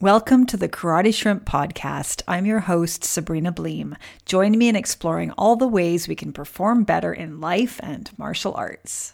Welcome to the Karate Shrimp Podcast. I'm your host, Sabrina Bleem. Join me in exploring all the ways we can perform better in life and martial arts.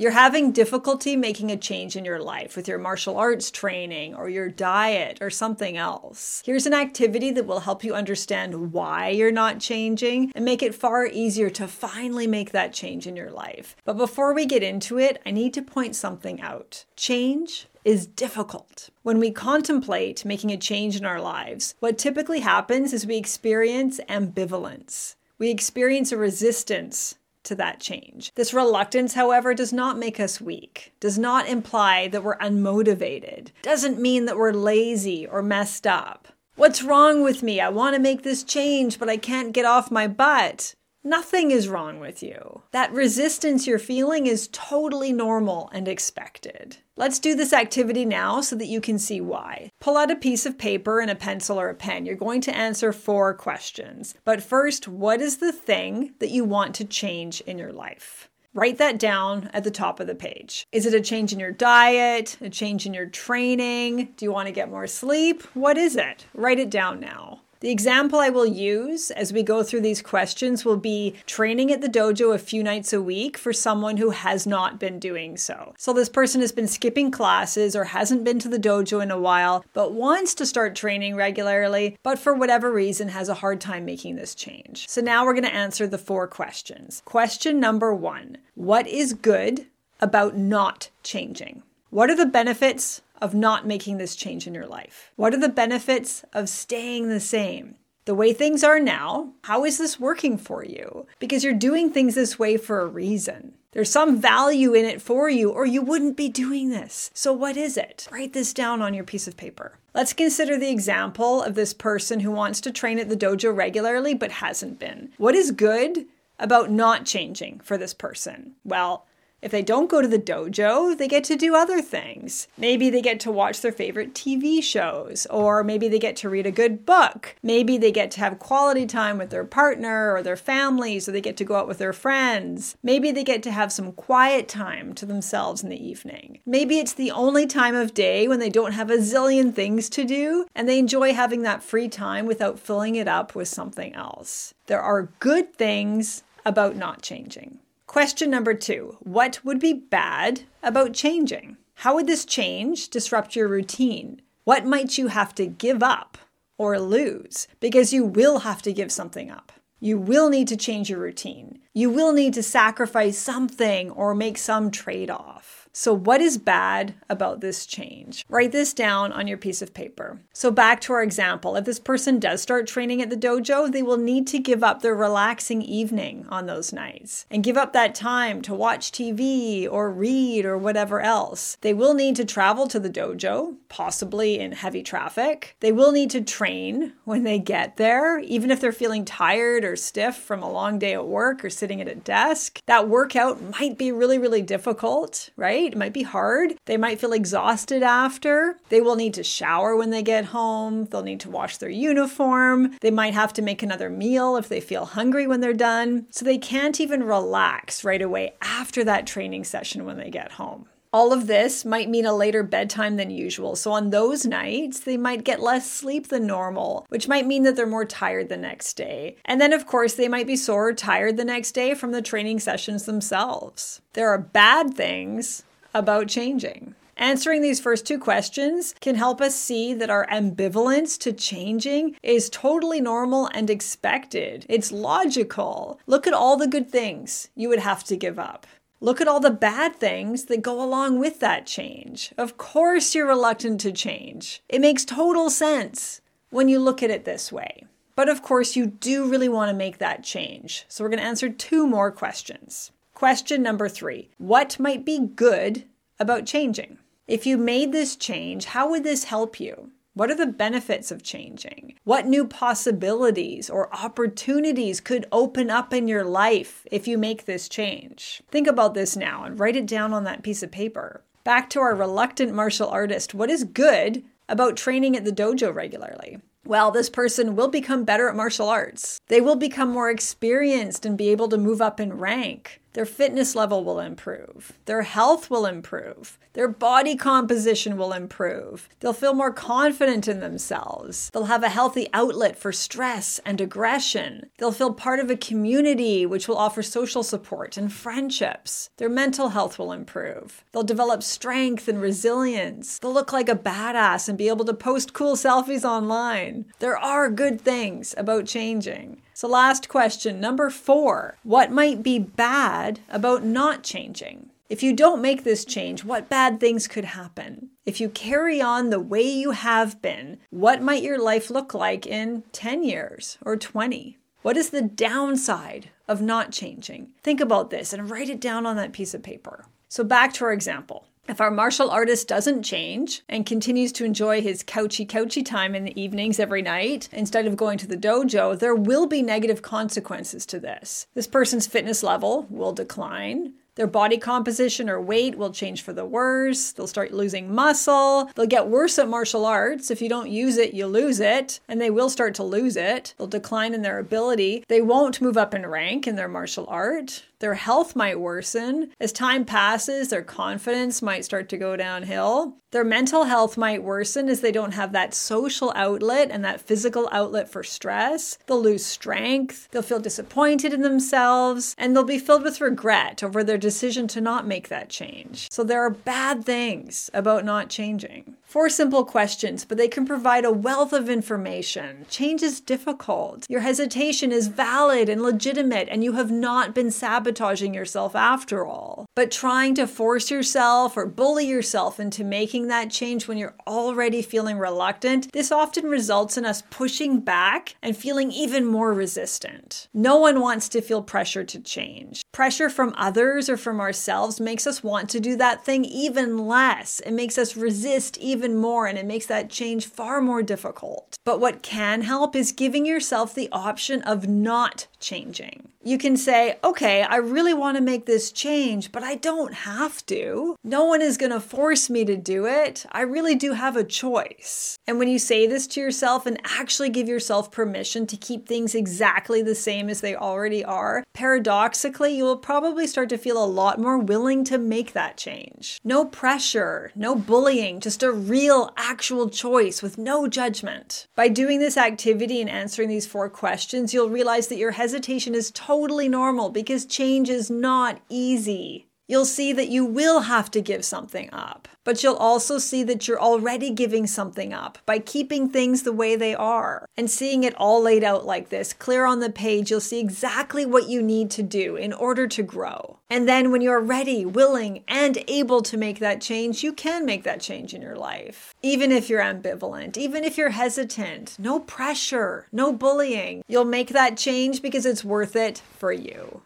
You're having difficulty making a change in your life with your martial arts training or your diet or something else. Here's an activity that will help you understand why you're not changing and make it far easier to finally make that change in your life. But before we get into it, I need to point something out. Change is difficult. When we contemplate making a change in our lives, what typically happens is we experience ambivalence. We experience a resistance to that change. This reluctance, however, does not make us weak, does not imply that we're unmotivated, doesn't mean that we're lazy or messed up. What's wrong with me? I want to make this change, but I can't get off my butt. Nothing is wrong with you. That resistance you're feeling is totally normal and expected. Let's do this activity now so that you can see why. Pull out a piece of paper and a pencil or a pen. You're going to answer four questions. But first, what is the thing that you want to change in your life? Write that down at the top of the page. Is it a change in your diet? A change in your training? Do you want to get more sleep? What is it? Write it down now. The example I will use as we go through these questions will be training at the dojo a few nights a week for someone who has not been doing so. So, this person has been skipping classes or hasn't been to the dojo in a while, but wants to start training regularly, but for whatever reason has a hard time making this change. So, now we're going to answer the four questions. Question number one What is good about not changing? What are the benefits of not making this change in your life? What are the benefits of staying the same? The way things are now, how is this working for you? Because you're doing things this way for a reason. There's some value in it for you, or you wouldn't be doing this. So, what is it? Write this down on your piece of paper. Let's consider the example of this person who wants to train at the dojo regularly but hasn't been. What is good about not changing for this person? Well, if they don't go to the dojo, they get to do other things. Maybe they get to watch their favorite TV shows, or maybe they get to read a good book. Maybe they get to have quality time with their partner or their family, so they get to go out with their friends. Maybe they get to have some quiet time to themselves in the evening. Maybe it's the only time of day when they don't have a zillion things to do, and they enjoy having that free time without filling it up with something else. There are good things about not changing. Question number two What would be bad about changing? How would this change disrupt your routine? What might you have to give up or lose? Because you will have to give something up. You will need to change your routine. You will need to sacrifice something or make some trade off. So, what is bad about this change? Write this down on your piece of paper. So, back to our example if this person does start training at the dojo, they will need to give up their relaxing evening on those nights and give up that time to watch TV or read or whatever else. They will need to travel to the dojo, possibly in heavy traffic. They will need to train when they get there, even if they're feeling tired or stiff from a long day at work or sitting at a desk. That workout might be really, really difficult, right? It might be hard. They might feel exhausted after. They will need to shower when they get home. They'll need to wash their uniform. They might have to make another meal if they feel hungry when they're done. So they can't even relax right away after that training session when they get home. All of this might mean a later bedtime than usual. So, on those nights, they might get less sleep than normal, which might mean that they're more tired the next day. And then, of course, they might be sore or tired the next day from the training sessions themselves. There are bad things about changing. Answering these first two questions can help us see that our ambivalence to changing is totally normal and expected. It's logical. Look at all the good things you would have to give up. Look at all the bad things that go along with that change. Of course, you're reluctant to change. It makes total sense when you look at it this way. But of course, you do really want to make that change. So, we're going to answer two more questions. Question number three What might be good about changing? If you made this change, how would this help you? What are the benefits of changing? What new possibilities or opportunities could open up in your life if you make this change? Think about this now and write it down on that piece of paper. Back to our reluctant martial artist, what is good about training at the dojo regularly? well, this person will become better at martial arts. They will become more experienced and be able to move up in rank. Their fitness level will improve, their health will improve, their body composition will improve, they'll feel more confident in themselves, they'll have a healthy outlet for stress and aggression, they'll feel part of a community which will offer social support and friendships, their mental health will improve, they'll develop strength and resilience, they'll look like a badass and be able to post cool selfies online. There are good things about changing. So, last question, number four What might be bad about not changing? If you don't make this change, what bad things could happen? If you carry on the way you have been, what might your life look like in 10 years or 20? What is the downside of not changing? Think about this and write it down on that piece of paper. So, back to our example. If our martial artist doesn't change and continues to enjoy his couchy couchy time in the evenings every night instead of going to the dojo, there will be negative consequences to this. This person's fitness level will decline. Their body composition or weight will change for the worse. They'll start losing muscle. They'll get worse at martial arts. If you don't use it, you lose it, and they will start to lose it. They'll decline in their ability. They won't move up in rank in their martial art. Their health might worsen. As time passes, their confidence might start to go downhill. Their mental health might worsen as they don't have that social outlet and that physical outlet for stress. They'll lose strength. They'll feel disappointed in themselves and they'll be filled with regret over their decision to not make that change. So there are bad things about not changing. Four simple questions, but they can provide a wealth of information. Change is difficult. Your hesitation is valid and legitimate, and you have not been sabotaging yourself after all. But trying to force yourself or bully yourself into making that change when you're already feeling reluctant, this often results in us pushing back and feeling even more resistant. No one wants to feel pressure to change. Pressure from others or from ourselves makes us want to do that thing even less. It makes us resist even even more and it makes that change far more difficult. But what can help is giving yourself the option of not changing. You can say, okay, I really want to make this change, but I don't have to. No one is going to force me to do it. I really do have a choice. And when you say this to yourself and actually give yourself permission to keep things exactly the same as they already are, paradoxically, you will probably start to feel a lot more willing to make that change. No pressure, no bullying, just a real, actual choice with no judgment. By doing this activity and answering these four questions, you'll realize that your hesitation is totally normal because change is not easy. You'll see that you will have to give something up, but you'll also see that you're already giving something up by keeping things the way they are. And seeing it all laid out like this, clear on the page, you'll see exactly what you need to do in order to grow. And then when you're ready, willing, and able to make that change, you can make that change in your life. Even if you're ambivalent, even if you're hesitant, no pressure, no bullying. You'll make that change because it's worth it for you.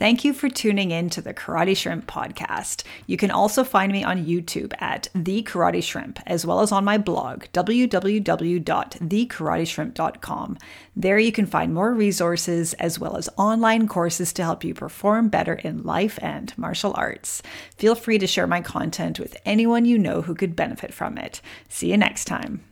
Thank you for tuning in to the Karate Shrimp podcast. You can also find me on YouTube at The Karate Shrimp, as well as on my blog, www.thekarateshrimp.com. There you can find more resources as well as online courses to help you perform better in life and martial arts. Feel free to share my content with anyone you know who could benefit from it. See you next time.